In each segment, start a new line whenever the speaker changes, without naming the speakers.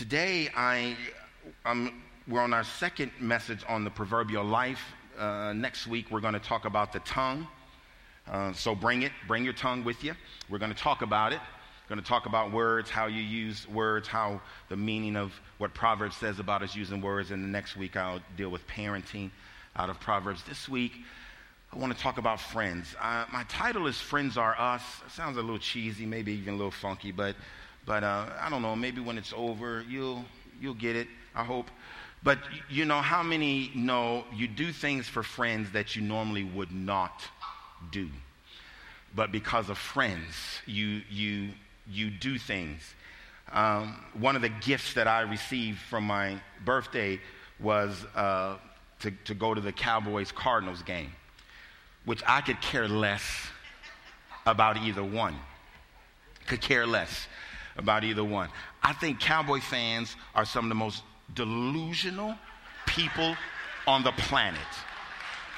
Today, I, um, we're on our second message on the proverbial life. Uh, next week, we're going to talk about the tongue. Uh, so bring it, bring your tongue with you. We're going to talk about it. We're going to talk about words, how you use words, how the meaning of what Proverbs says about us using words. And the next week, I'll deal with parenting out of Proverbs. This week, I want to talk about friends. Uh, my title is Friends Are Us. It sounds a little cheesy, maybe even a little funky, but but uh, I don't know, maybe when it's over, you'll, you'll get it, I hope. But you know how many know you do things for friends that you normally would not do? But because of friends, you, you, you do things. Um, one of the gifts that I received from my birthday was uh, to, to go to the Cowboys Cardinals game, which I could care less about either one. Could care less about either one. I think Cowboy fans are some of the most delusional people on the planet.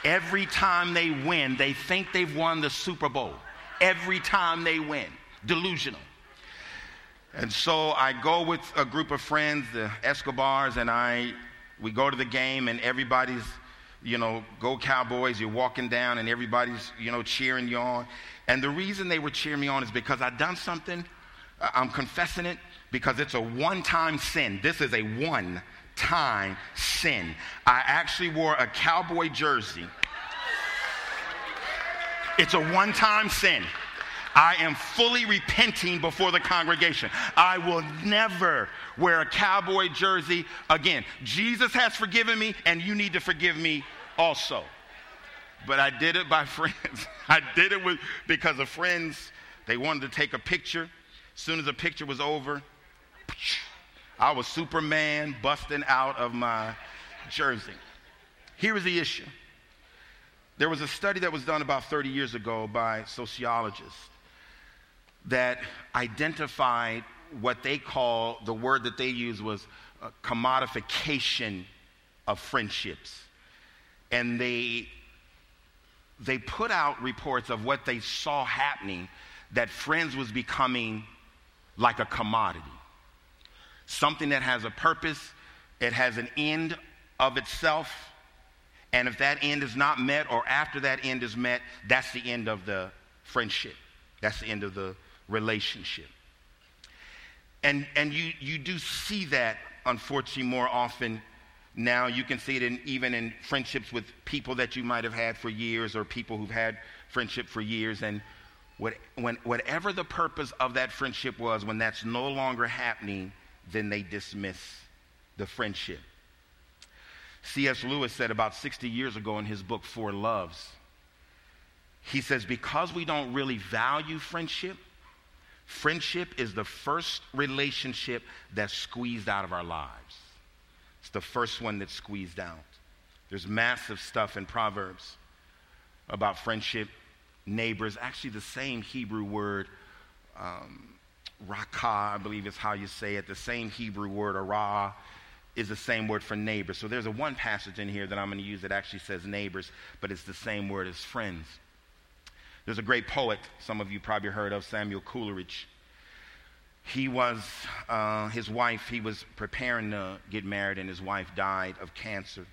Every time they win, they think they've won the Super Bowl. Every time they win. Delusional. And so I go with a group of friends, the Escobars, and I, we go to the game, and everybody's, you know, go Cowboys. You're walking down, and everybody's, you know, cheering you on. And the reason they were cheering me on is because I'd done something I'm confessing it because it's a one time sin. This is a one time sin. I actually wore a cowboy jersey. It's a one time sin. I am fully repenting before the congregation. I will never wear a cowboy jersey again. Jesus has forgiven me, and you need to forgive me also. But I did it by friends. I did it with, because of friends. They wanted to take a picture. Soon as the picture was over, I was Superman busting out of my jersey. Here is the issue. There was a study that was done about 30 years ago by sociologists that identified what they call the word that they used was uh, commodification of friendships. And they, they put out reports of what they saw happening that friends was becoming like a commodity. Something that has a purpose, it has an end of itself, and if that end is not met or after that end is met, that's the end of the friendship. That's the end of the relationship. And, and you, you do see that, unfortunately, more often now. You can see it in, even in friendships with people that you might have had for years or people who've had friendship for years. And what, when, whatever the purpose of that friendship was, when that's no longer happening, then they dismiss the friendship. C.S. Lewis said about 60 years ago in his book, Four Loves, he says, because we don't really value friendship, friendship is the first relationship that's squeezed out of our lives. It's the first one that's squeezed out. There's massive stuff in Proverbs about friendship neighbors, actually the same Hebrew word, um, rakah, I believe is how you say it, the same Hebrew word, arah, is the same word for neighbor. So there's a one passage in here that I'm going to use that actually says neighbors, but it's the same word as friends. There's a great poet, some of you probably heard of, Samuel Coleridge. He was, uh, his wife, he was preparing to get married, and his wife died of cancer.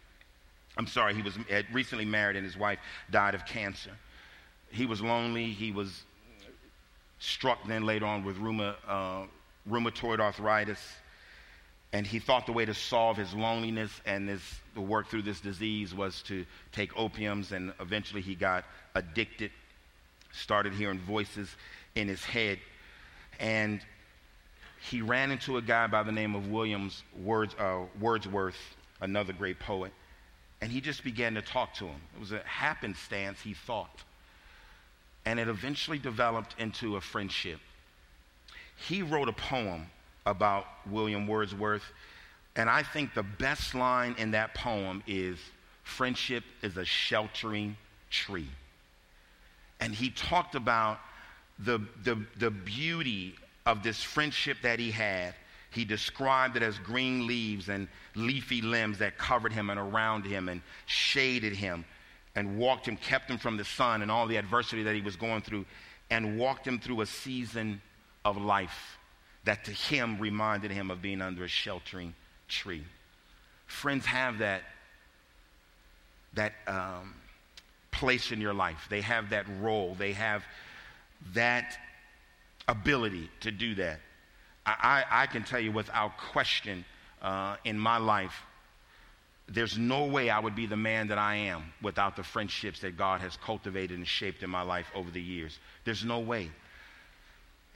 I'm sorry, he was recently married, and his wife died of cancer he was lonely. He was struck then later on with rheuma, uh, rheumatoid arthritis. And he thought the way to solve his loneliness and his, to work through this disease was to take opiums. And eventually he got addicted, started hearing voices in his head. And he ran into a guy by the name of Williams Words, uh, Wordsworth, another great poet. And he just began to talk to him. It was a happenstance, he thought and it eventually developed into a friendship. He wrote a poem about William Wordsworth, and I think the best line in that poem is Friendship is a sheltering tree. And he talked about the, the, the beauty of this friendship that he had. He described it as green leaves and leafy limbs that covered him and around him and shaded him and walked him, kept him from the sun and all the adversity that he was going through, and walked him through a season of life that to him reminded him of being under a sheltering tree. Friends have that, that um, place in your life. They have that role. They have that ability to do that. I, I, I can tell you without question uh, in my life, there's no way I would be the man that I am without the friendships that God has cultivated and shaped in my life over the years. There's no way.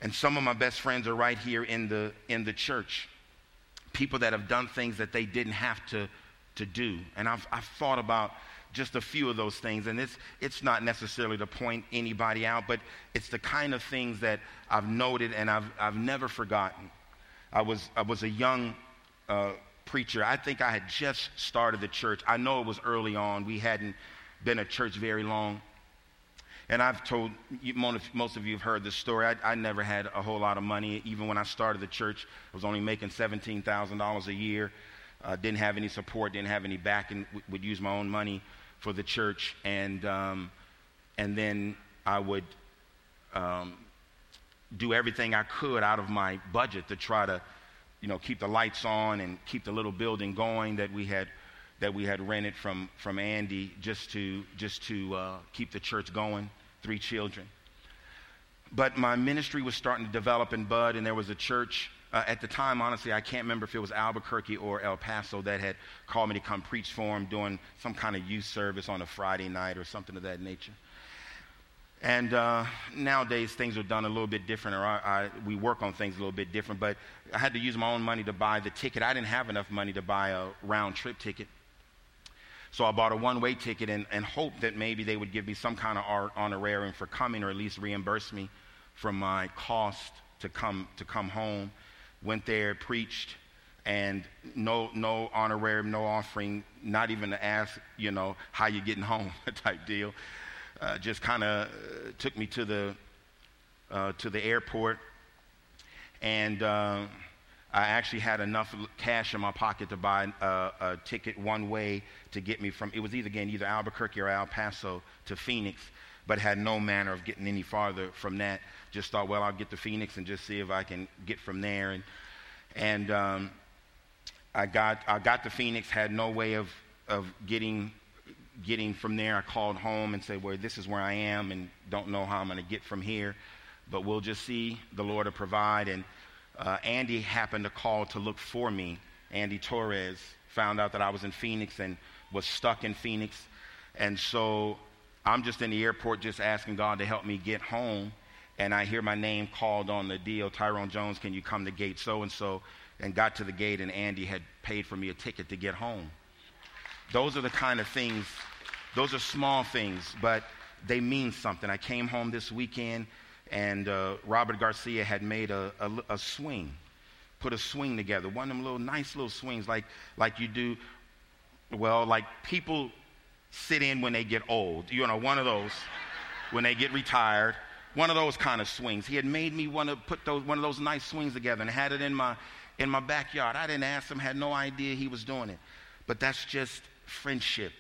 And some of my best friends are right here in the, in the church. People that have done things that they didn't have to, to do. And I've, I've thought about just a few of those things. And it's, it's not necessarily to point anybody out, but it's the kind of things that I've noted and I've, I've never forgotten. I was, I was a young uh, preacher. I think I had just started the church. I know it was early on. We hadn't been a church very long. And I've told you, most of you have heard this story. I, I, never had a whole lot of money. Even when I started the church, I was only making $17,000 a year. Uh, didn't have any support, didn't have any backing, w- would use my own money for the church. And, um, and then I would um, do everything I could out of my budget to try to you know, keep the lights on and keep the little building going that we had that we had rented from from Andy just to just to uh, keep the church going. Three children. But my ministry was starting to develop and bud, and there was a church uh, at the time. Honestly, I can't remember if it was Albuquerque or El Paso that had called me to come preach for them, doing some kind of youth service on a Friday night or something of that nature. And uh, nowadays, things are done a little bit different, or I, I, we work on things a little bit different. But I had to use my own money to buy the ticket. I didn't have enough money to buy a round trip ticket. So I bought a one way ticket and, and hoped that maybe they would give me some kind of honorarium for coming, or at least reimburse me from my cost to come, to come home. Went there, preached, and no, no honorarium, no offering, not even to ask, you know, how you getting home type deal uh, just kind of uh, took me to the, uh, to the airport. And I actually had enough cash in my pocket to buy a, a, ticket one way to get me from, it was either again, either Albuquerque or El Paso to Phoenix, but had no manner of getting any farther from that. Just thought, well, I'll get to Phoenix and just see if I can get from there. And, and um, I, got, I got to Phoenix, had no way of, of getting getting from there, I called home and said, Well, this is where I am and don't know how I'm going to get from here, but we'll just see the Lord to provide. And uh, Andy happened to call to look for me. Andy Torres found out that I was in Phoenix and was stuck in Phoenix. And so I'm just in the airport just asking God to help me get home. And I hear my name called on the deal Tyrone Jones, can you come to gate so and so? And got to the gate, and Andy had paid for me a ticket to get home. Those are the kind of things, those are small things, but they mean something. I came home this weekend and uh, Robert Garcia had made a, a, a, swing, put a swing together, one of them little nice little swings like, like you do, well, like people sit in when they get old. You know, one of those when they get retired, one of those kind of swings. He had made me want to put those, one of those nice swings together and had it in my, in my backyard. I didn't ask him, had no idea he was doing it. But that's just friendship.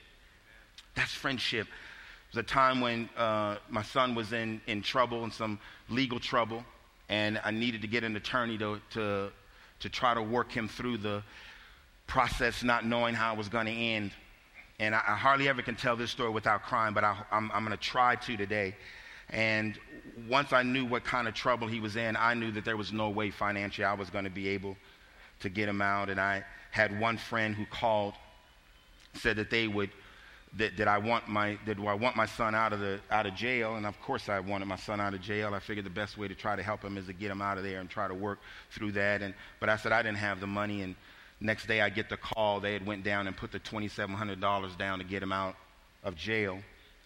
That's friendship. It was a time when uh, my son was in, in trouble, in some legal trouble, and I needed to get an attorney to, to, to try to work him through the process, not knowing how it was going to end. And I, I, hardly ever can tell this story without crying, but I, I'm, I'm going to try to today. And once I knew what kind of trouble he was in, I knew that there was no way financially I was going to be able to get him out. And I had one friend who called said that they would that, that I want my that I want my son out of the out of jail, and of course I wanted my son out of jail. I figured the best way to try to help him is to get him out of there and try to work through that. And but I said I didn't have the money, and next day I get the call. They had went down and put the twenty seven hundred dollars down to get him out of jail.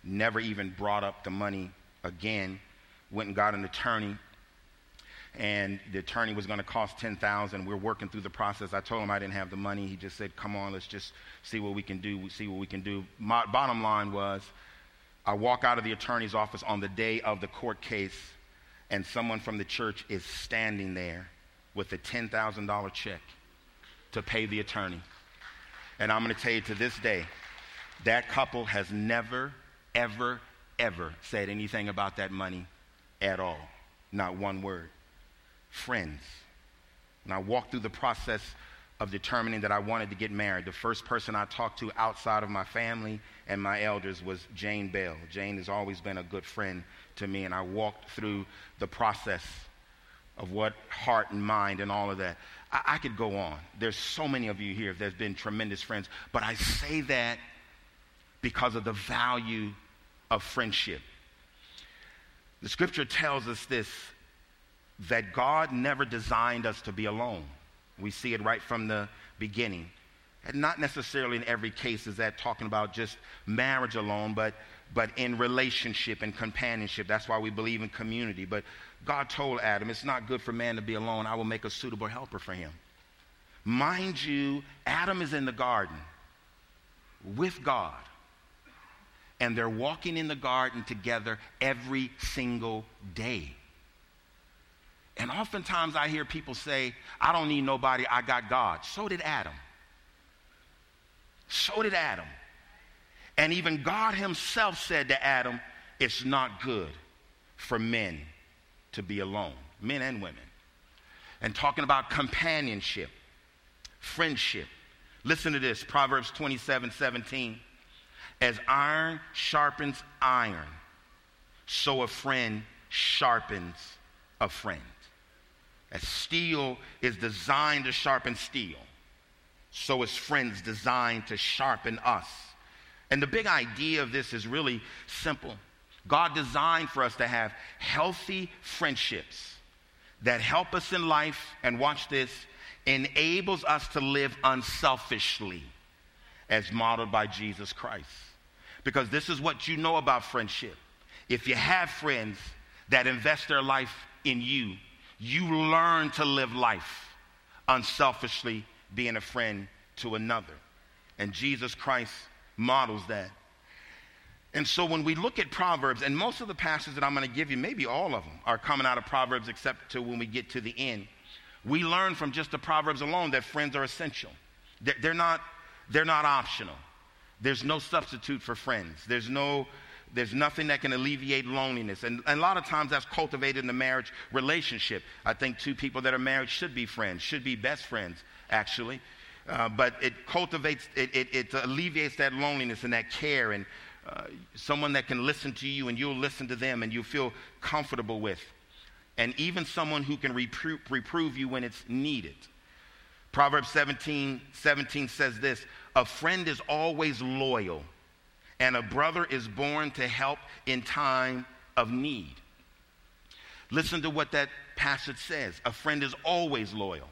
Never even brought up the money again. Went and got an attorney and the attorney was going to cost 10000 we're working through the process. I told him i didn't have the money. He just said come on let's just see what we can do we see what we can do. My bottom line was i walk out of the attorney's office on the day of the court case and someone from the church is standing there with a $10000 check to pay the attorney. And i'm going to tell you to this day that couple has never ever ever said anything about that money at all. Not one word friends. And I walked through the process of determining that I wanted to get married. The first person I talked to outside of my family and my elders was Jane Bell. Jane has always been a good friend to me, and I walked through the process of what heart and mind and all of that. I, I could go on. There's so many of you here that have been tremendous friends, but I say that because of the value of friendship. The scripture tells us this that God never designed us to be alone. We see it right from the beginning. And not necessarily in every case is that talking about just marriage alone, but, but in relationship and companionship. That's why we believe in community. But God told Adam, it's not good for man to be alone. I will make a suitable helper for him. Mind you, Adam is in the garden with God. And they're walking in the garden together every single day. And oftentimes I hear people say, I don't need nobody, I got God. So did Adam. So did Adam. And even God Himself said to Adam, It's not good for men to be alone, men and women. And talking about companionship, friendship. Listen to this Proverbs 27 17. As iron sharpens iron, so a friend sharpens a friend. As steel is designed to sharpen steel, so is friends designed to sharpen us. And the big idea of this is really simple. God designed for us to have healthy friendships that help us in life, and watch this, enables us to live unselfishly as modeled by Jesus Christ. Because this is what you know about friendship. If you have friends that invest their life in you, you learn to live life unselfishly, being a friend to another. And Jesus Christ models that. And so when we look at Proverbs, and most of the passages that I'm going to give you, maybe all of them, are coming out of Proverbs except to when we get to the end. We learn from just the Proverbs alone that friends are essential. They're not, they're not optional. There's no substitute for friends. There's no there's nothing that can alleviate loneliness. And, and, a lot of times that's cultivated in the marriage relationship. I think two people that are married should be friends, should be best friends, actually. Uh, but it cultivates, it, it, it, alleviates that loneliness and that care and uh, someone that can listen to you and you'll listen to them and you feel comfortable with. And even someone who can repro- reprove you when it's needed. Proverbs 17, 17 says this A friend is always loyal and a brother is born to help in time of need. Listen to what that passage says. A friend is always loyal.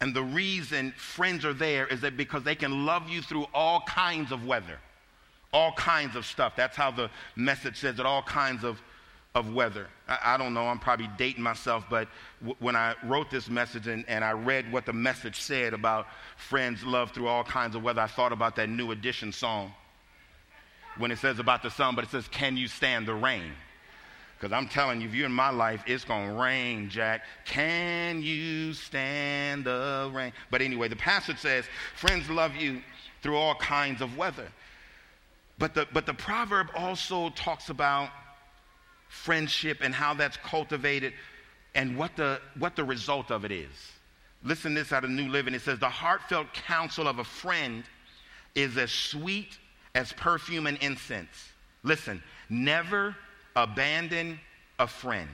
And the reason friends are there is that because they can love you through all kinds of weather, all kinds of stuff. That's how the message says it, all kinds of, of weather. I, I don't know, I'm probably dating myself, but w- when I wrote this message and, and I read what the message said about friends love through all kinds of weather, I thought about that New Edition song when it says about the sun, but it says, Can you stand the rain? Because I'm telling you, if you're in my life, it's going to rain, Jack. Can you stand the rain? But anyway, the passage says, Friends love you through all kinds of weather. But the, but the proverb also talks about friendship and how that's cultivated and what the, what the result of it is. Listen this out of New Living. It says, The heartfelt counsel of a friend is as sweet as perfume and incense. Listen, never abandon a friend,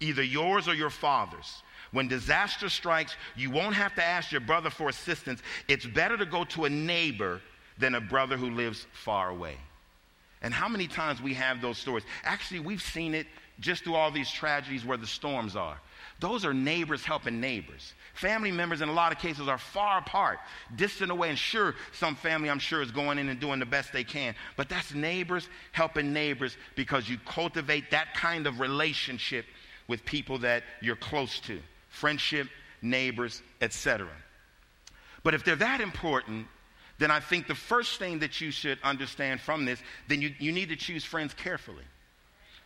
either yours or your father's. When disaster strikes, you won't have to ask your brother for assistance. It's better to go to a neighbor than a brother who lives far away. And how many times we have those stories? Actually, we've seen it just through all these tragedies where the storms are. Those are neighbors helping neighbors. Family members, in a lot of cases, are far apart, distant away. And sure, some family, I'm sure, is going in and doing the best they can. But that's neighbors helping neighbors because you cultivate that kind of relationship with people that you're close to friendship, neighbors, etc. But if they're that important, then I think the first thing that you should understand from this, then you, you need to choose friends carefully.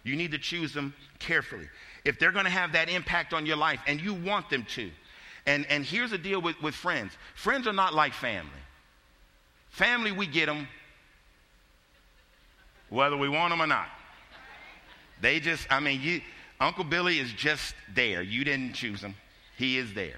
You need to choose them carefully. If they're going to have that impact on your life, and you want them to, and, and here's the deal with, with friends friends are not like family. Family, we get them whether we want them or not. They just, I mean, you, Uncle Billy is just there. You didn't choose him, he is there.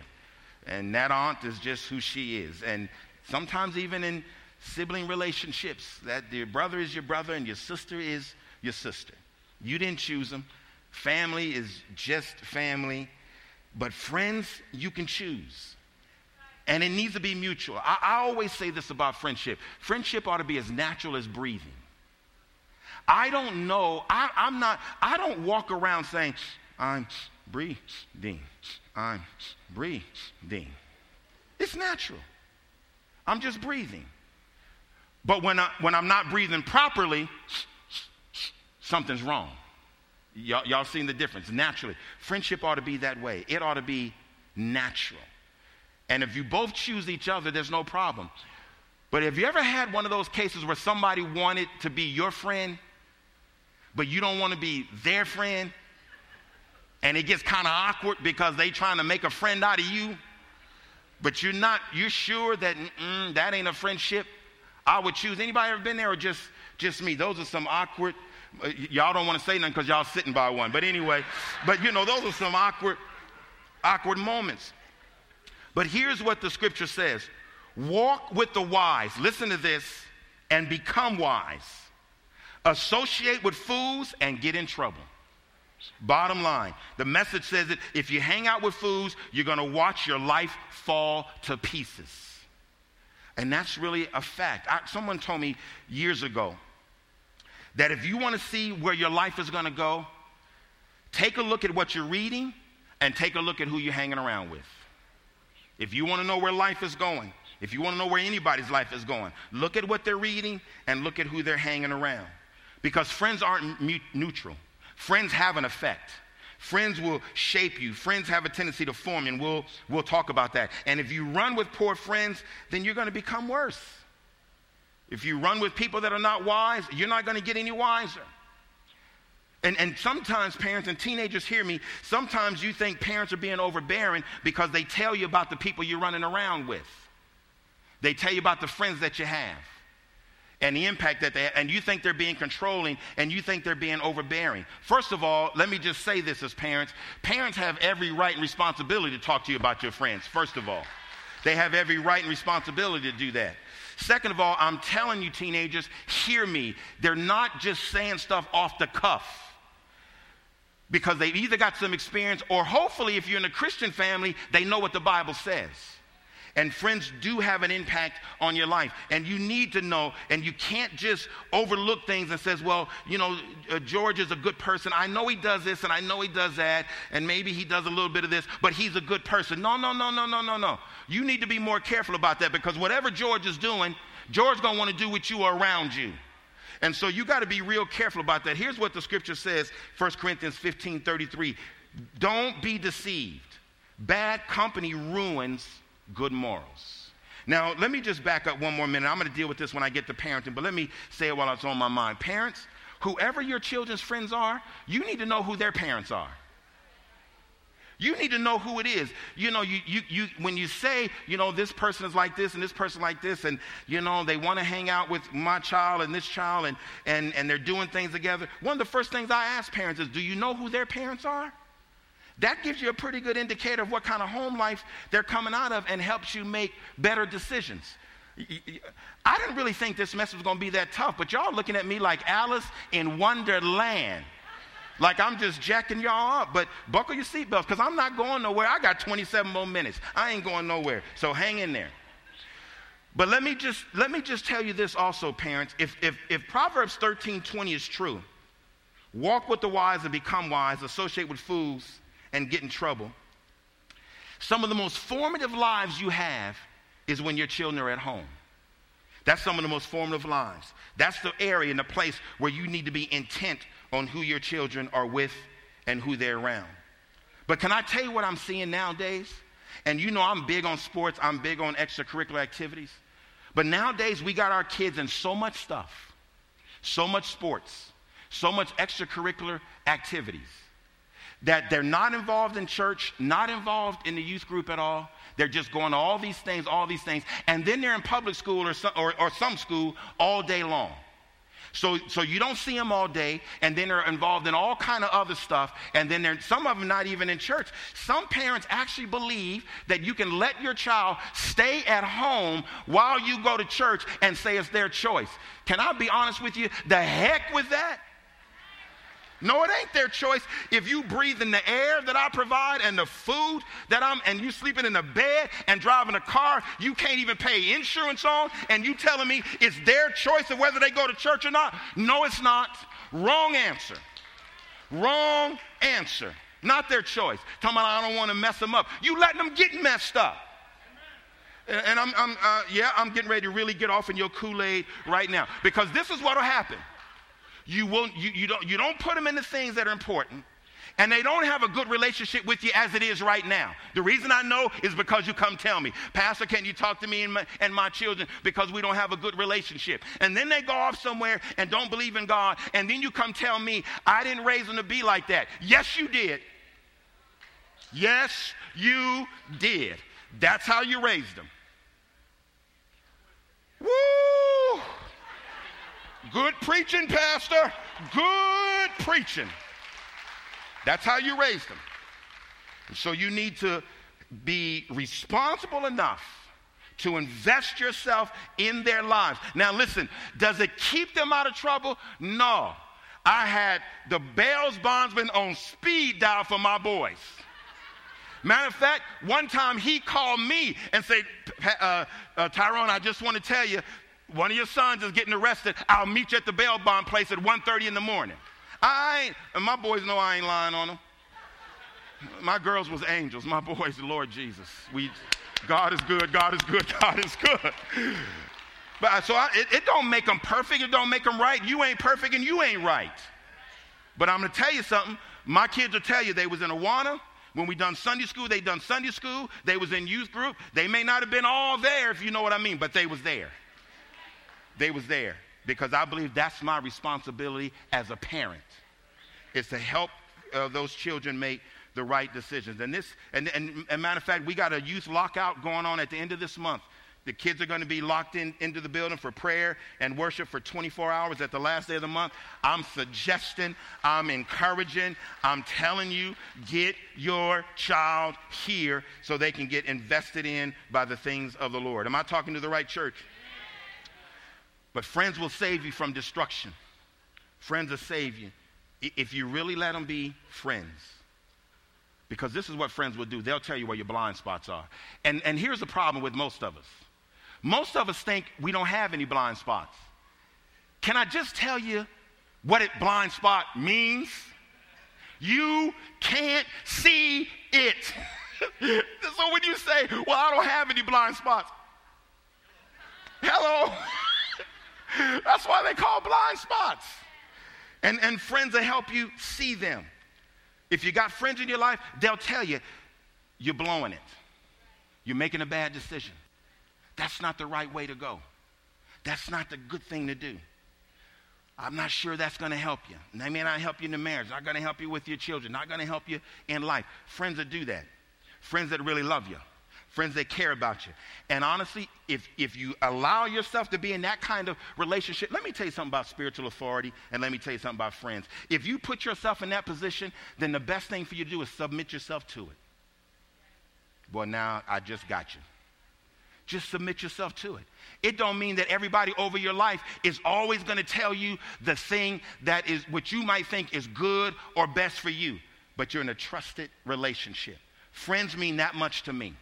and that aunt is just who she is. And sometimes, even in sibling relationships, that your brother is your brother and your sister is your sister. You didn't choose them. Family is just family. But friends, you can choose. And it needs to be mutual. I, I always say this about friendship friendship ought to be as natural as breathing. I don't know, I, I'm not, I don't walk around saying, I'm breathing. I'm breathing. It's natural. I'm just breathing. But when, I, when I'm not breathing properly, something's wrong. Y'all, y'all seen the difference naturally. Friendship ought to be that way, it ought to be natural. And if you both choose each other, there's no problem. But have you ever had one of those cases where somebody wanted to be your friend, but you don't want to be their friend? And it gets kind of awkward because they trying to make a friend out of you, but you're not, you're sure that that ain't a friendship. I would choose. Anybody ever been there or just, just me? Those are some awkward, Uh, y'all don't want to say nothing because y'all sitting by one. But anyway, but you know, those are some awkward, awkward moments. But here's what the scripture says walk with the wise. Listen to this and become wise. Associate with fools and get in trouble. Bottom line, the message says that if you hang out with fools, you're going to watch your life fall to pieces. And that's really a fact. I, someone told me years ago that if you want to see where your life is going to go, take a look at what you're reading and take a look at who you're hanging around with. If you want to know where life is going, if you want to know where anybody's life is going, look at what they're reading and look at who they're hanging around. Because friends aren't mu- neutral, friends have an effect. Friends will shape you. Friends have a tendency to form, and we'll, we'll talk about that. And if you run with poor friends, then you're going to become worse. If you run with people that are not wise, you're not going to get any wiser. And, and sometimes parents and teenagers hear me, sometimes you think parents are being overbearing because they tell you about the people you're running around with. They tell you about the friends that you have and the impact that they have, and you think they're being controlling and you think they're being overbearing. First of all, let me just say this as parents parents have every right and responsibility to talk to you about your friends, first of all. They have every right and responsibility to do that. Second of all, I'm telling you, teenagers, hear me. They're not just saying stuff off the cuff because they've either got some experience or hopefully, if you're in a Christian family, they know what the Bible says. And friends do have an impact on your life. And you need to know, and you can't just overlook things and says, well, you know, uh, George is a good person. I know he does this and I know he does that, and maybe he does a little bit of this, but he's a good person. No, no, no, no, no, no, no. You need to be more careful about that because whatever George is doing, George's gonna want to do with you are around you. And so you got to be real careful about that. Here's what the scripture says 1 Corinthians 15 33. Don't be deceived. Bad company ruins good morals. Now, let me just back up one more minute. I'm going to deal with this when I get to parenting, but let me say it while it's on my mind. Parents, whoever your children's friends are, you need to know who their parents are. You need to know who it is. You know, you, you, you, when you say, you know, this person is like this and this person like this, and, you know, they want to hang out with my child and this child, and, and, and they're doing things together, one of the first things I ask parents is, do you know who their parents are? That gives you a pretty good indicator of what kind of home life they're coming out of and helps you make better decisions. I didn't really think this message was going to be that tough, but y'all looking at me like Alice in Wonderland like I'm just jacking y'all up. But buckle your seatbelts because I'm not going nowhere. I got 27 more minutes. I ain't going nowhere. So hang in there. But let me just let me just tell you this also, parents. If if, if Proverbs 13:20 is true, walk with the wise and become wise, associate with fools and get in trouble. Some of the most formative lives you have is when your children are at home. That's some of the most formative lives. That's the area and the place where you need to be intent on who your children are with and who they're around. But can I tell you what I'm seeing nowadays? And you know, I'm big on sports, I'm big on extracurricular activities. But nowadays, we got our kids in so much stuff, so much sports, so much extracurricular activities that they're not involved in church, not involved in the youth group at all. They're just going to all these things, all these things, and then they're in public school or some, or, or some school all day long. So, so you don't see them all day, and then they're involved in all kind of other stuff, and then they're, some of them not even in church. Some parents actually believe that you can let your child stay at home while you go to church and say it's their choice. Can I be honest with you? The heck with that. No, it ain't their choice. If you breathe in the air that I provide and the food that I'm, and you sleeping in the bed and driving a car you can't even pay insurance on, and you telling me it's their choice of whether they go to church or not? No, it's not. Wrong answer. Wrong answer. Not their choice. Talking about I don't want to mess them up. You letting them get messed up. And I'm, I'm uh, yeah, I'm getting ready to really get off in your Kool Aid right now because this is what will happen. You, will, you, you, don't, you don't put them in the things that are important, and they don't have a good relationship with you as it is right now. The reason I know is because you come tell me, Pastor, can you talk to me and my, and my children because we don't have a good relationship? And then they go off somewhere and don't believe in God, and then you come tell me, I didn't raise them to be like that. Yes, you did. Yes, you did. That's how you raised them. Woo! Good preaching, Pastor. Good preaching. That's how you raised them. so you need to be responsible enough to invest yourself in their lives. Now, listen, does it keep them out of trouble? No. I had the Bell's bondsman on speed dial for my boys. Matter of fact, one time he called me and said, uh, uh, Tyrone, I just want to tell you, one of your sons is getting arrested. I'll meet you at the bail bond place at 1.30 in the morning. I ain't, and my boys know I ain't lying on them. My girls was angels. My boys, Lord Jesus. We, God is good. God is good. God is good. But so I, it, it don't make them perfect. It don't make them right. You ain't perfect and you ain't right. But I'm to tell you something. My kids will tell you they was in Awana. When we done Sunday school, they done Sunday school. They was in youth group. They may not have been all there, if you know what I mean, but they was there they was there because I believe that's my responsibility as a parent is to help uh, those children make the right decisions. And this, and, and, and matter of fact, we got a youth lockout going on at the end of this month. The kids are going to be locked in into the building for prayer and worship for 24 hours at the last day of the month. I'm suggesting, I'm encouraging, I'm telling you, get your child here so they can get invested in by the things of the Lord. Am I talking to the right church? But friends will save you from destruction. Friends will save you if you really let them be friends. Because this is what friends will do. They'll tell you where your blind spots are. And, and here's the problem with most of us most of us think we don't have any blind spots. Can I just tell you what a blind spot means? You can't see it. so when you say, Well, I don't have any blind spots, hello. That's why they call blind spots. And, and friends will help you see them. If you got friends in your life, they'll tell you, you're blowing it. You're making a bad decision. That's not the right way to go. That's not the good thing to do. I'm not sure that's going to help you. They may not help you in the marriage, not going to help you with your children, not going to help you in life. Friends that do that, friends that really love you friends that care about you. And honestly, if, if you allow yourself to be in that kind of relationship, let me tell you something about spiritual authority and let me tell you something about friends. If you put yourself in that position, then the best thing for you to do is submit yourself to it. Well, now I just got you. Just submit yourself to it. It don't mean that everybody over your life is always going to tell you the thing that is what you might think is good or best for you, but you're in a trusted relationship. Friends mean that much to me.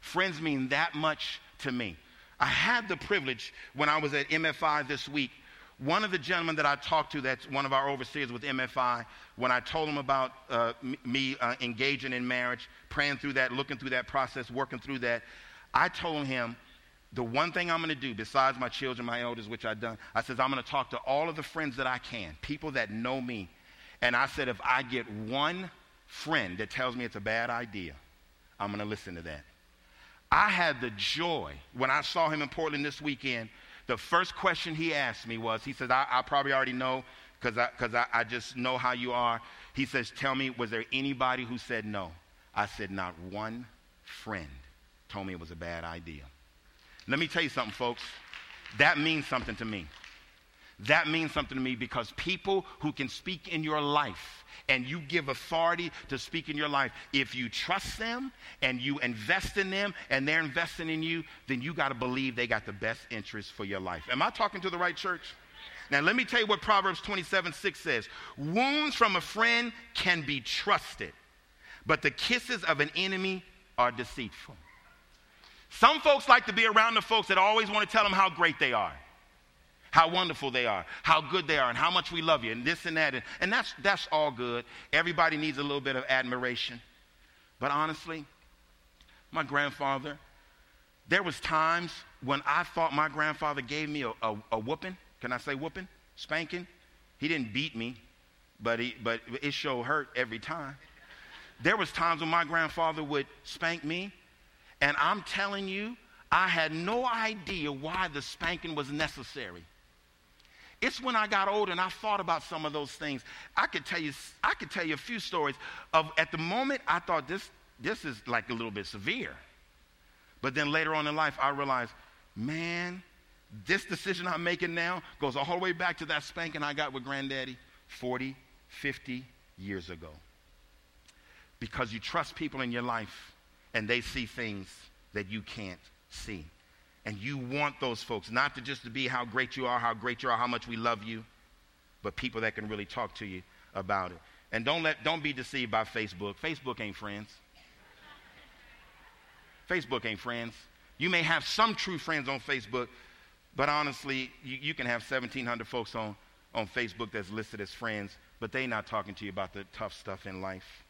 Friends mean that much to me. I had the privilege when I was at MFI this week. One of the gentlemen that I talked to, that's one of our overseers with MFI, when I told him about uh, me uh, engaging in marriage, praying through that, looking through that process, working through that, I told him the one thing I'm going to do, besides my children, my elders, which I've done, I said, I'm going to talk to all of the friends that I can, people that know me. And I said, if I get one friend that tells me it's a bad idea, I'm going to listen to that. I had the joy when I saw him in Portland this weekend. The first question he asked me was, he says, I, I probably already know because I, I, I just know how you are. He says, Tell me, was there anybody who said no? I said, Not one friend told me it was a bad idea. Let me tell you something, folks. That means something to me. That means something to me because people who can speak in your life and you give authority to speak in your life, if you trust them and you invest in them and they're investing in you, then you got to believe they got the best interest for your life. Am I talking to the right church? Now, let me tell you what Proverbs 27 6 says Wounds from a friend can be trusted, but the kisses of an enemy are deceitful. Some folks like to be around the folks that always want to tell them how great they are how wonderful they are, how good they are, and how much we love you, and this and that. And, and that's, that's all good. Everybody needs a little bit of admiration. But honestly, my grandfather, there was times when I thought my grandfather gave me a, a, a whooping. Can I say whooping? Spanking? He didn't beat me, but, he, but it sure hurt every time. There was times when my grandfather would spank me, and I'm telling you, I had no idea why the spanking was necessary. It's when I got older and I thought about some of those things. I could tell you, I could tell you a few stories of at the moment I thought this, this is like a little bit severe. But then later on in life, I realized, man, this decision I'm making now goes all the way back to that spanking I got with granddaddy 40, 50 years ago. Because you trust people in your life and they see things that you can't see. And you want those folks not to just to be how great you are, how great you are, how much we love you, but people that can really talk to you about it. And don't let don't be deceived by Facebook. Facebook ain't friends. Facebook ain't friends. You may have some true friends on Facebook, but honestly, you, you can have 1,700 folks on, on Facebook that's listed as friends, but they're not talking to you about the tough stuff in life.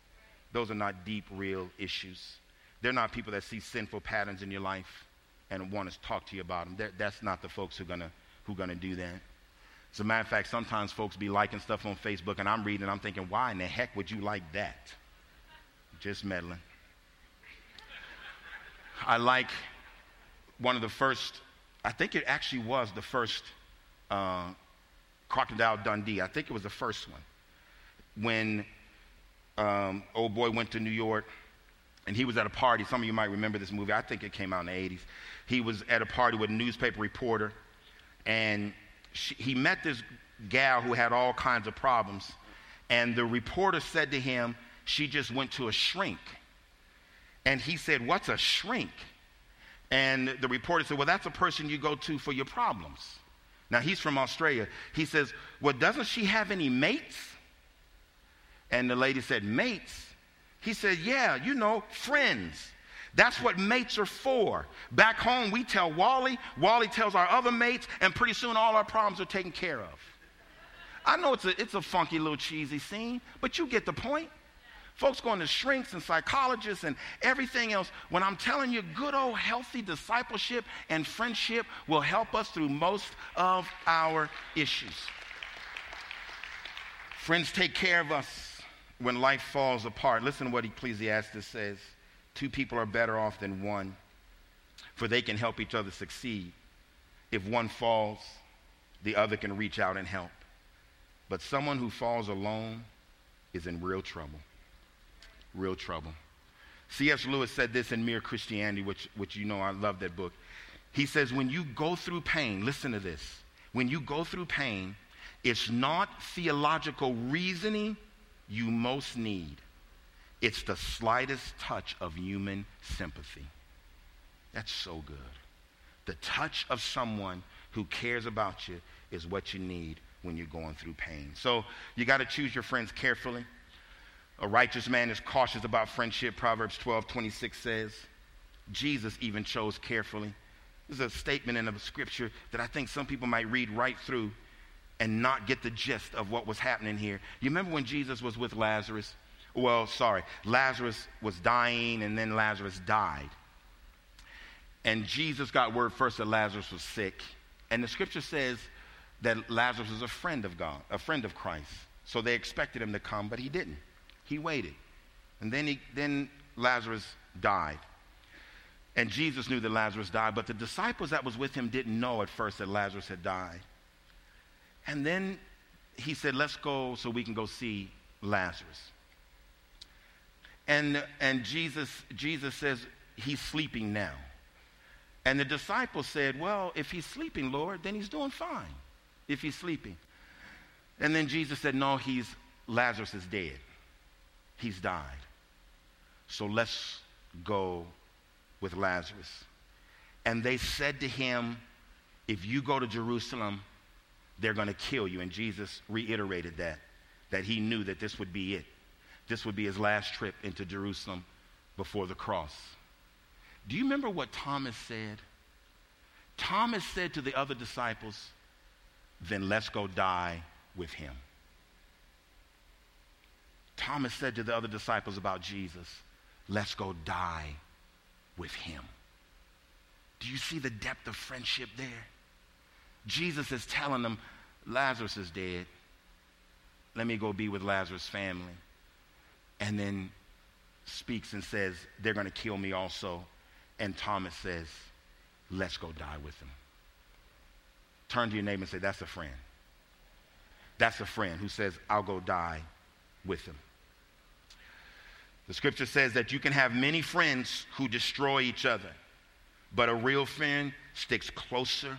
Those are not deep, real issues. They're not people that see sinful patterns in your life and want to talk to you about them. They're, that's not the folks who are to who gonna do that. As a matter of fact, sometimes folks be liking stuff on Facebook, and I'm reading, and I'm thinking, why in the heck would you like that? Just meddling. I like one of the first, I think it actually was the first uh, Crocodile Dundee. I think it was the first one. When um, old boy went to New York and he was at a party. Some of you might remember this movie. I think it came out in the 80s he was at a party with a newspaper reporter, and she, he met this gal who had all kinds of problems. And the reporter said to him, She just went to a shrink. And he said, What's a shrink? And the reporter said, Well, that's a person you go to for your problems. Now, he's from Australia. He says, Well, doesn't she have any mates? And the lady said, Mates? He said, Yeah, you know, friends. That's what mates are for. Back home, we tell Wally, Wally tells our other mates, and pretty soon all our problems are taken care of. I know it's a, it's a funky little cheesy scene, but you get the point. Folks going to shrinks and psychologists and everything else. When I'm telling you, good old healthy discipleship and friendship will help us through most of our issues. Friends take care of us when life falls apart. Listen to what Ecclesiastes says. Two people are better off than one, for they can help each other succeed. If one falls, the other can reach out and help. But someone who falls alone is in real trouble. Real trouble. C.S. Lewis said this in Mere Christianity, which, which you know I love that book. He says, when you go through pain, listen to this. When you go through pain, it's not theological reasoning you most need. It's the slightest touch of human sympathy. That's so good. The touch of someone who cares about you is what you need when you're going through pain. So you got to choose your friends carefully. A righteous man is cautious about friendship, Proverbs 12 26 says. Jesus even chose carefully. This is a statement in the scripture that I think some people might read right through and not get the gist of what was happening here. You remember when Jesus was with Lazarus? well, sorry, Lazarus was dying and then Lazarus died. And Jesus got word first that Lazarus was sick. And the scripture says that Lazarus was a friend of God, a friend of Christ. So they expected him to come, but he didn't. He waited. And then, he, then Lazarus died. And Jesus knew that Lazarus died, but the disciples that was with him didn't know at first that Lazarus had died. And then he said, Let's go so we can go see Lazarus. And, and Jesus, Jesus says, He's sleeping now. And the disciples said, Well, if he's sleeping, Lord, then he's doing fine. if he's sleeping. And then Jesus said, No, he's Lazarus is dead. He's died. So let's go with Lazarus. And they said to him, If you go to Jerusalem, they're going to kill you. And Jesus reiterated that, that he knew that this would be it. This would be his last trip into Jerusalem before the cross. Do you remember what Thomas said? Thomas said to the other disciples, Then let's go die with him. Thomas said to the other disciples about Jesus, Let's go die with him. Do you see the depth of friendship there? Jesus is telling them, Lazarus is dead. Let me go be with Lazarus' family. And then speaks and says, They're going to kill me also. And Thomas says, Let's go die with him. Turn to your neighbor and say, That's a friend. That's a friend who says, I'll go die with him. The scripture says that you can have many friends who destroy each other, but a real friend sticks closer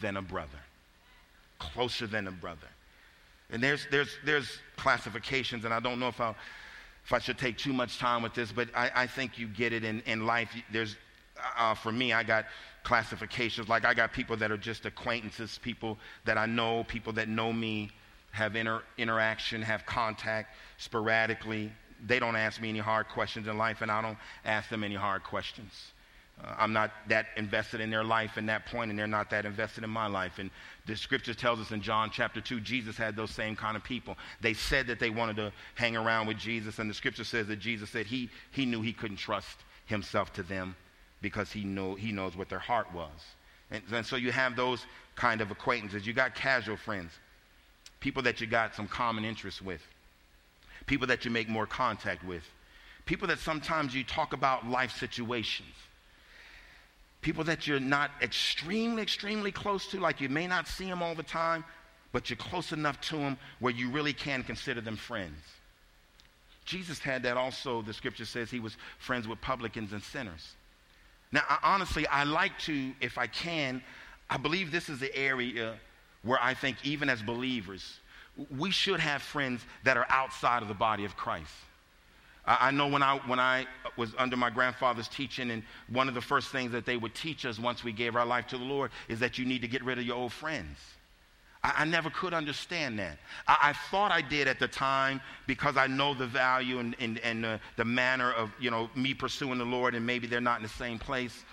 than a brother. Closer than a brother. And there's, there's, there's classifications, and I don't know if, i if I should take too much time with this, but I, I think you get it in, in life. There's, uh, for me, I got classifications. Like I got people that are just acquaintances, people that I know, people that know me, have inter- interaction, have contact sporadically. They don't ask me any hard questions in life, and I don't ask them any hard questions. Uh, I'm not that invested in their life in that point, and they're not that invested in my life. And the scripture tells us in John chapter 2, Jesus had those same kind of people. They said that they wanted to hang around with Jesus, and the scripture says that Jesus said he, he knew he couldn't trust himself to them because he, know, he knows what their heart was. And, and so you have those kind of acquaintances. You got casual friends, people that you got some common interests with, people that you make more contact with, people that sometimes you talk about life situations people that you're not extremely, extremely close to, like you may not see them all the time, but you're close enough to them where you really can consider them friends. Jesus had that also, the scripture says he was friends with publicans and sinners. Now, I, honestly, I like to, if I can, I believe this is the area where I think, even as believers, we should have friends that are outside of the body of Christ. I, know when I, when I was under my grandfather's teaching, and one of the first things that they would teach us once we gave our life to the Lord is that you need to get rid of your old friends. I, never could understand that. I, I, thought I did at the time because I know the value and, and, and uh, the manner of, you know, me pursuing the Lord and maybe they're not in the same place.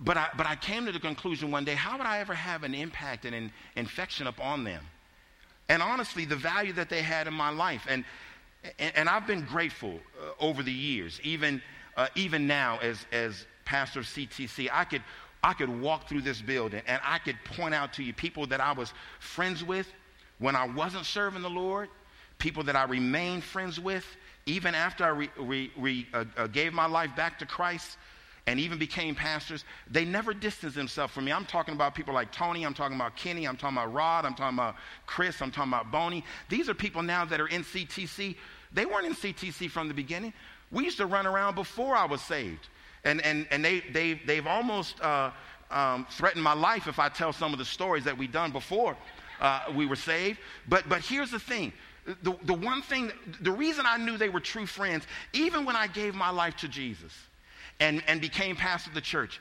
But, I, but I came to the conclusion one day, how would I ever have an impact and an infection upon them? And honestly, the value that they had in my life. And, and, and I've been grateful uh, over the years, even, uh, even now as, as pastor of CTC, I could, I could walk through this building and I could point out to you people that I was friends with when I wasn't serving the Lord, people that I remained friends with even after I re, re, re, uh, uh, gave my life back to Christ and even became pastors, they never distanced themselves from me. I'm talking about people like Tony, I'm talking about Kenny, I'm talking about Rod, I'm talking about Chris, I'm talking about Boney. These are people now that are in CTC they weren't in CTC from the beginning. We used to run around before I was saved. And, and, and they, they, they've almost uh, um, threatened my life if I tell some of the stories that we've done before uh, we were saved. But, but here's the thing the, the one thing, the reason I knew they were true friends, even when I gave my life to Jesus and, and became pastor of the church,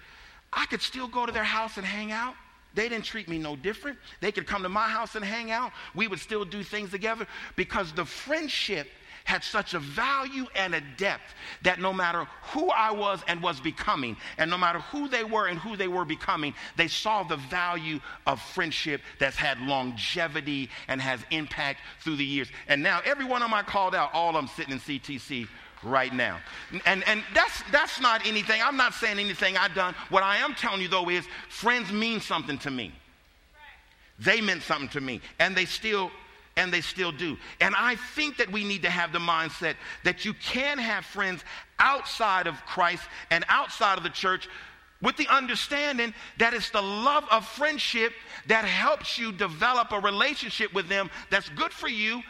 I could still go to their house and hang out. They didn't treat me no different. They could come to my house and hang out. We would still do things together because the friendship had such a value and a depth that no matter who I was and was becoming, and no matter who they were and who they were becoming, they saw the value of friendship that's had longevity and has impact through the years. And now, every one of I called out, all of them sitting in CTC right now. And, and that's, that's not anything, I'm not saying anything I've done. What I am telling you, though, is friends mean something to me. They meant something to me, and they still and they still do. And I think that we need to have the mindset that you can have friends outside of Christ and outside of the church with the understanding that it's the love of friendship that helps you develop a relationship with them that's good for you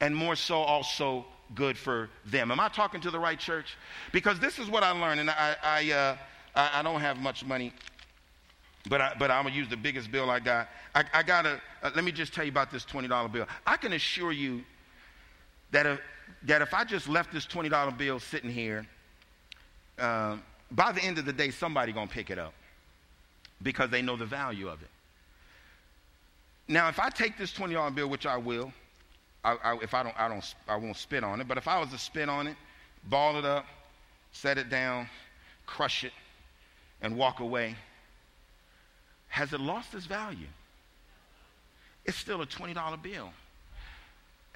and more so also good for them. Am I talking to the right church? Because this is what I learned, and I, I, uh, I, I don't have much money but, I, but I'm going to use the biggest bill I got. I, I got to, uh, let me just tell you about this $20 bill. I can assure you that if, that if I just left this $20 bill sitting here, um, by the end of the day, somebody going to pick it up because they know the value of it. Now, if I take this $20 bill, which I will, I, I, if I don't, I don't, I won't spit on it. But if I was to spit on it, ball it up, set it down, crush it, and walk away, has it lost its value? It's still a $20 bill.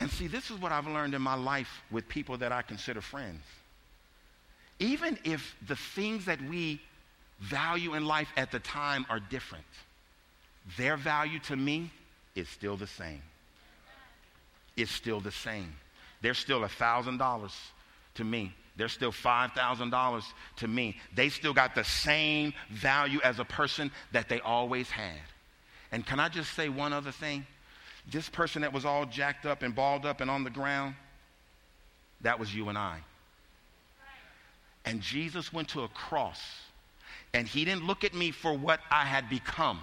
And see, this is what I've learned in my life with people that I consider friends. Even if the things that we value in life at the time are different, their value to me is still the same. It's still the same. They're still $1,000 to me. They're still $5,000 to me. They still got the same value as a person that they always had. And can I just say one other thing? This person that was all jacked up and balled up and on the ground, that was you and I. And Jesus went to a cross, and he didn't look at me for what I had become.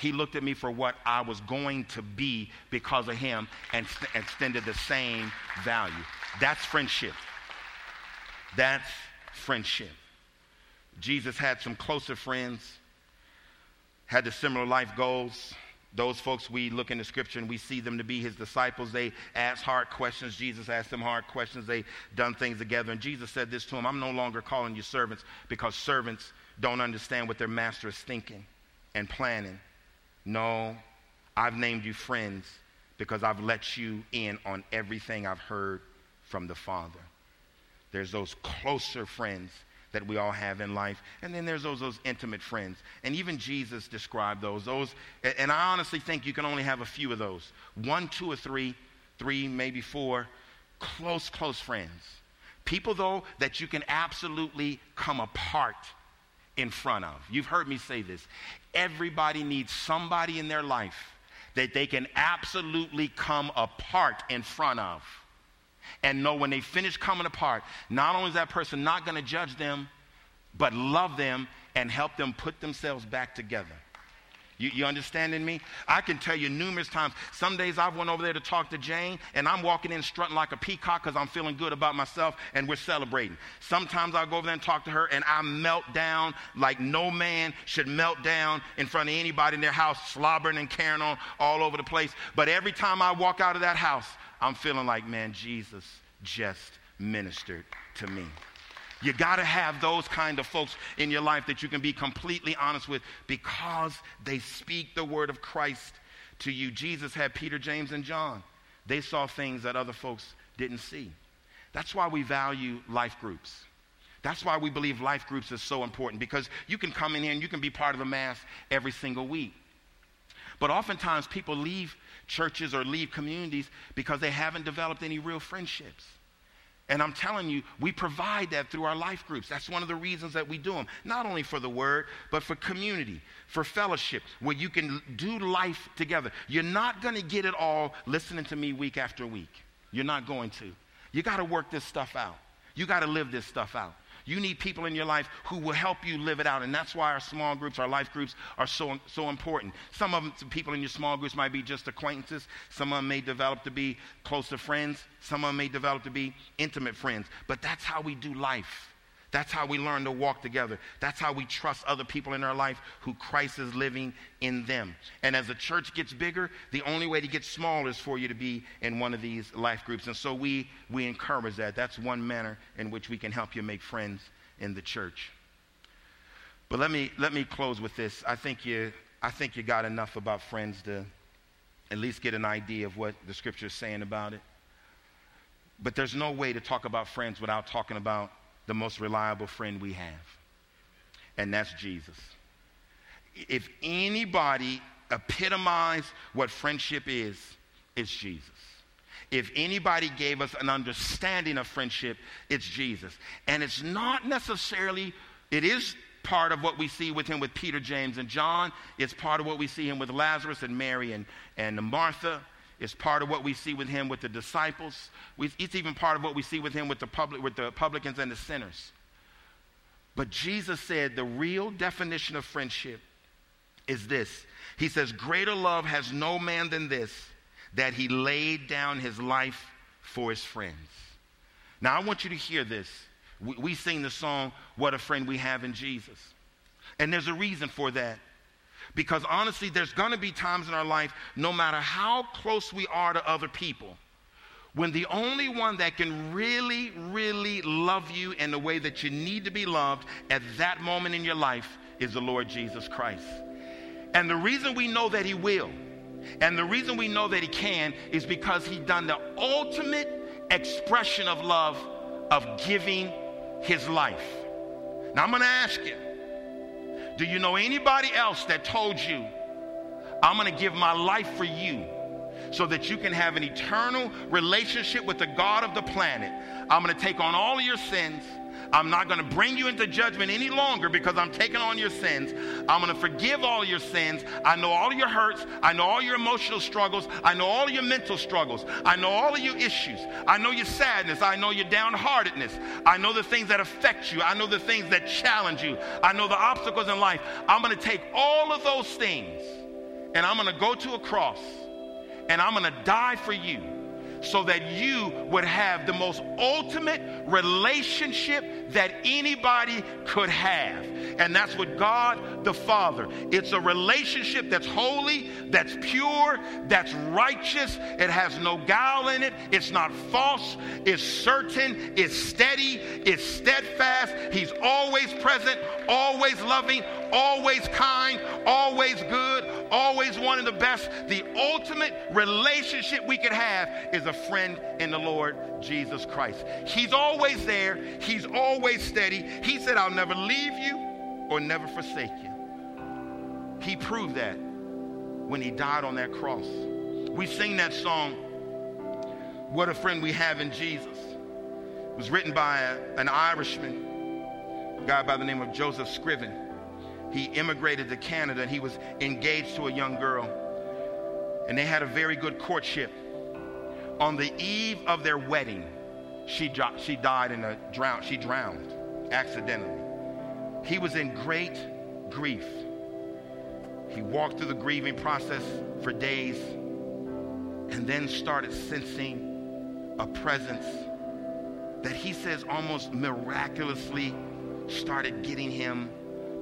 He looked at me for what I was going to be because of him and st- extended the same value. That's friendship. That's friendship. Jesus had some closer friends, had the similar life goals. Those folks we look in the scripture and we see them to be his disciples. They ask hard questions. Jesus asked them hard questions. They done things together. And Jesus said this to them I'm no longer calling you servants because servants don't understand what their master is thinking and planning. No, I've named you friends because I've let you in on everything I've heard from the Father. There's those closer friends that we all have in life. And then there's those, those intimate friends. And even Jesus described those. Those, and I honestly think you can only have a few of those. One, two, or three, three, maybe four, close, close friends. People, though, that you can absolutely come apart in front of. You've heard me say this. Everybody needs somebody in their life that they can absolutely come apart in front of and know when they finish coming apart, not only is that person not going to judge them, but love them and help them put themselves back together. You, you understanding me? I can tell you numerous times. Some days I've went over there to talk to Jane, and I'm walking in strutting like a peacock because I'm feeling good about myself, and we're celebrating. Sometimes I'll go over there and talk to her, and I melt down like no man should melt down in front of anybody in their house, slobbering and carrying on all over the place. But every time I walk out of that house, I'm feeling like, man, Jesus just ministered to me. You got to have those kind of folks in your life that you can be completely honest with because they speak the word of Christ to you. Jesus had Peter, James, and John. They saw things that other folks didn't see. That's why we value life groups. That's why we believe life groups is so important because you can come in here and you can be part of a mass every single week. But oftentimes people leave churches or leave communities because they haven't developed any real friendships. And I'm telling you, we provide that through our life groups. That's one of the reasons that we do them. Not only for the word, but for community, for fellowship, where you can do life together. You're not going to get it all listening to me week after week. You're not going to. You got to work this stuff out. You got to live this stuff out. You need people in your life who will help you live it out. And that's why our small groups, our life groups are so, so important. Some of them, some people in your small groups might be just acquaintances. Some of them may develop to be closer friends. Some of them may develop to be intimate friends. But that's how we do life. That's how we learn to walk together. That's how we trust other people in our life who Christ is living in them. And as the church gets bigger, the only way to get smaller is for you to be in one of these life groups. And so we, we encourage that. That's one manner in which we can help you make friends in the church. But let me, let me close with this. I think, you, I think you got enough about friends to at least get an idea of what the scripture is saying about it. But there's no way to talk about friends without talking about the most reliable friend we have, and that's Jesus. If anybody epitomized what friendship is, it's Jesus. If anybody gave us an understanding of friendship, it's Jesus. And it's not necessarily, it is part of what we see with him with Peter, James, and John. It's part of what we see him with Lazarus and Mary and, and Martha. It's part of what we see with him with the disciples. It's even part of what we see with him with the, public, with the publicans and the sinners. But Jesus said the real definition of friendship is this. He says, Greater love has no man than this, that he laid down his life for his friends. Now, I want you to hear this. We, we sing the song, What a Friend We Have in Jesus. And there's a reason for that. Because honestly, there's going to be times in our life, no matter how close we are to other people, when the only one that can really, really love you in the way that you need to be loved at that moment in your life is the Lord Jesus Christ. And the reason we know that He will, and the reason we know that He can, is because He done the ultimate expression of love of giving His life. Now I'm going to ask you do you know anybody else that told you, I'm going to give my life for you? so that you can have an eternal relationship with the God of the planet. I'm going to take on all of your sins. I'm not going to bring you into judgment any longer because I'm taking on your sins. I'm going to forgive all your sins. I know all your hurts. I know all your emotional struggles. I know all your mental struggles. I know all of your issues. I know your sadness. I know your downheartedness. I know the things that affect you. I know the things that challenge you. I know the obstacles in life. I'm going to take all of those things and I'm going to go to a cross and I'm going to die for you so that you would have the most ultimate relationship that anybody could have. And that's what God the Father. It's a relationship that's holy, that's pure, that's righteous. It has no guile in it. It's not false. It's certain. It's steady. It's steadfast. He's always present, always loving, always kind, always good, always wanting the best. The ultimate relationship we could have is a friend in the Lord Jesus Christ. He's always there, He's always steady. He said, I'll never leave you or never forsake you. He proved that when He died on that cross. We sing that song, What a Friend We Have in Jesus. It was written by a, an Irishman, a guy by the name of Joseph Scriven. He immigrated to Canada and he was engaged to a young girl. And they had a very good courtship. On the eve of their wedding, she, she died in a drown. She drowned accidentally. He was in great grief. He walked through the grieving process for days and then started sensing a presence that he says almost miraculously started getting him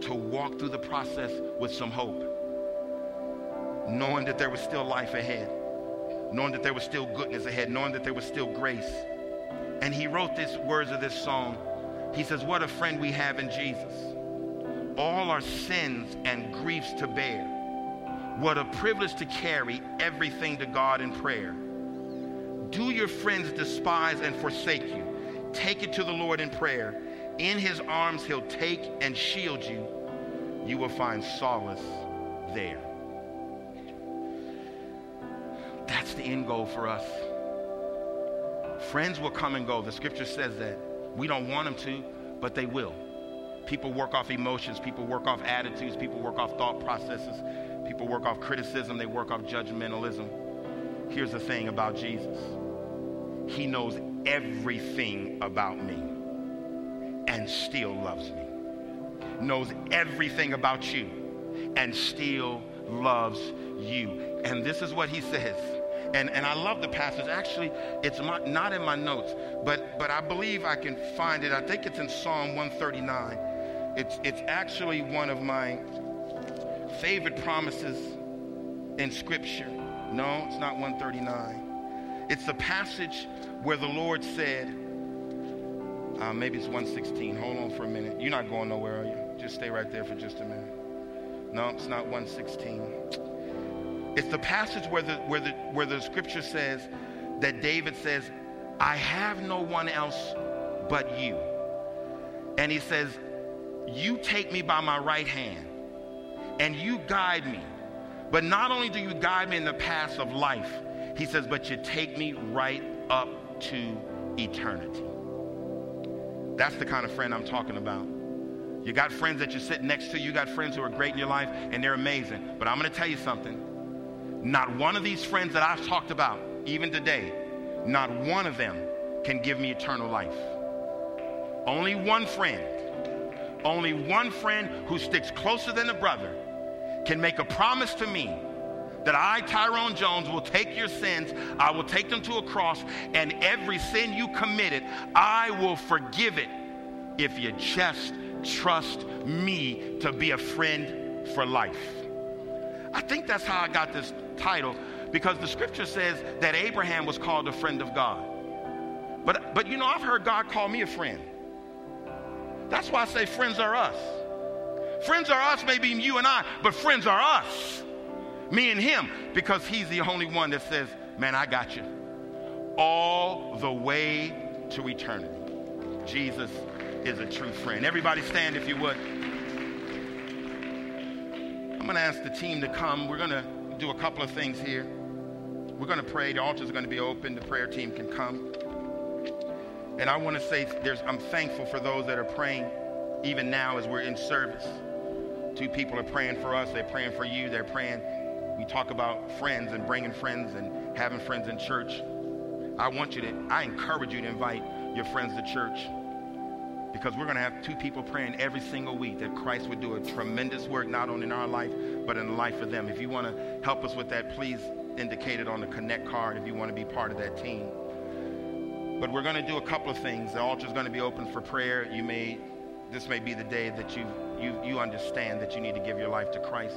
to walk through the process with some hope, knowing that there was still life ahead, knowing that there was still goodness ahead, knowing that there was still grace. And he wrote these words of this song. He says, What a friend we have in Jesus. All our sins and griefs to bear. What a privilege to carry everything to God in prayer. Do your friends despise and forsake you? Take it to the Lord in prayer in his arms, he'll take and shield you. You will find solace there. That's the end goal for us. Friends will come and go. The scripture says that. We don't want them to, but they will. People work off emotions, people work off attitudes, people work off thought processes, people work off criticism, they work off judgmentalism. Here's the thing about Jesus He knows everything about me and still loves me. Knows everything about you and still loves you. And this is what he says. And, and I love the passage. Actually, it's my, not in my notes, but, but I believe I can find it. I think it's in Psalm 139. It's, it's actually one of my favorite promises in Scripture. No, it's not 139. It's the passage where the Lord said, uh, maybe it's 116. Hold on for a minute. You're not going nowhere, are you? Just stay right there for just a minute. No, it's not 116. It's the passage where the, where the, where the scripture says that David says, I have no one else but you. And he says, You take me by my right hand and you guide me. But not only do you guide me in the paths of life, he says, but you take me right up to eternity. That's the kind of friend I'm talking about. You got friends that you sit next to, you got friends who are great in your life, and they're amazing. But I'm going to tell you something. Not one of these friends that I've talked about, even today, not one of them can give me eternal life. Only one friend, only one friend who sticks closer than a brother can make a promise to me that I, Tyrone Jones, will take your sins, I will take them to a cross, and every sin you committed, I will forgive it if you just trust me to be a friend for life. I think that's how I got this title because the scripture says that Abraham was called a friend of God. But, but you know, I've heard God call me a friend. That's why I say friends are us. Friends are us, maybe you and I, but friends are us. Me and him, because he's the only one that says, Man, I got you. All the way to eternity. Jesus is a true friend. Everybody stand if you would. I'm going to ask the team to come. We're going to do a couple of things here. We're going to pray. The altars are going to be open. The prayer team can come. And I want to say I'm thankful for those that are praying even now as we're in service. Two people are praying for us. They're praying for you. They're praying. We talk about friends and bringing friends and having friends in church. I want you to, I encourage you to invite your friends to church because we're going to have two people praying every single week that Christ would do a tremendous work, not only in our life, but in the life of them. If you want to help us with that, please indicate it on the Connect card if you want to be part of that team. But we're going to do a couple of things. The altar is going to be open for prayer. You may, this may be the day that you, you, you understand that you need to give your life to Christ.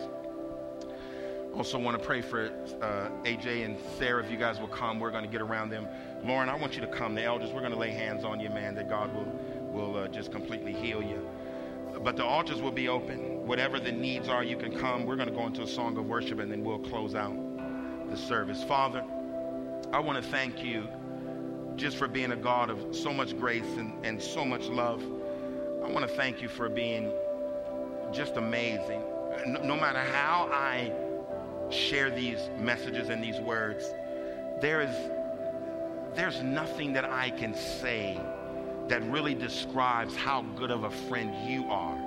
Also want to pray for uh, AJ and Sarah. If you guys will come, we're going to get around them. Lauren, I want you to come. The elders, we're going to lay hands on you, man, that God will will uh, just completely heal you. But the altars will be open. Whatever the needs are, you can come. We're going to go into a song of worship and then we'll close out the service. Father, I want to thank you just for being a God of so much grace and, and so much love. I want to thank you for being just amazing. No, no matter how I share these messages and these words, there is there's nothing that I can say that really describes how good of a friend you are.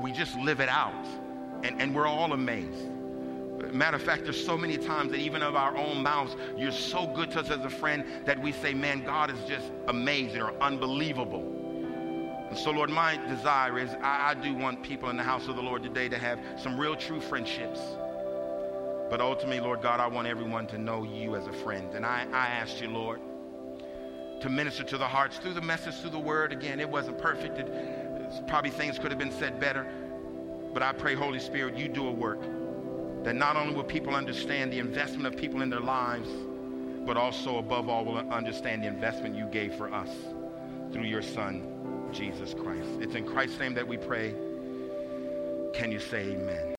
We just live it out, and, and we're all amazed. Matter of fact, there's so many times that even of our own mouths, you're so good to us as a friend that we say, man, God is just amazing or unbelievable. And so, Lord, my desire is I, I do want people in the house of the Lord today to have some real true friendships. But ultimately, Lord God, I want everyone to know you as a friend. And I, I ask you, Lord, to minister to the hearts through the message, through the word. Again, it wasn't perfect. It, probably things could have been said better. But I pray, Holy Spirit, you do a work that not only will people understand the investment of people in their lives, but also, above all, will understand the investment you gave for us through your Son, Jesus Christ. It's in Christ's name that we pray. Can you say amen?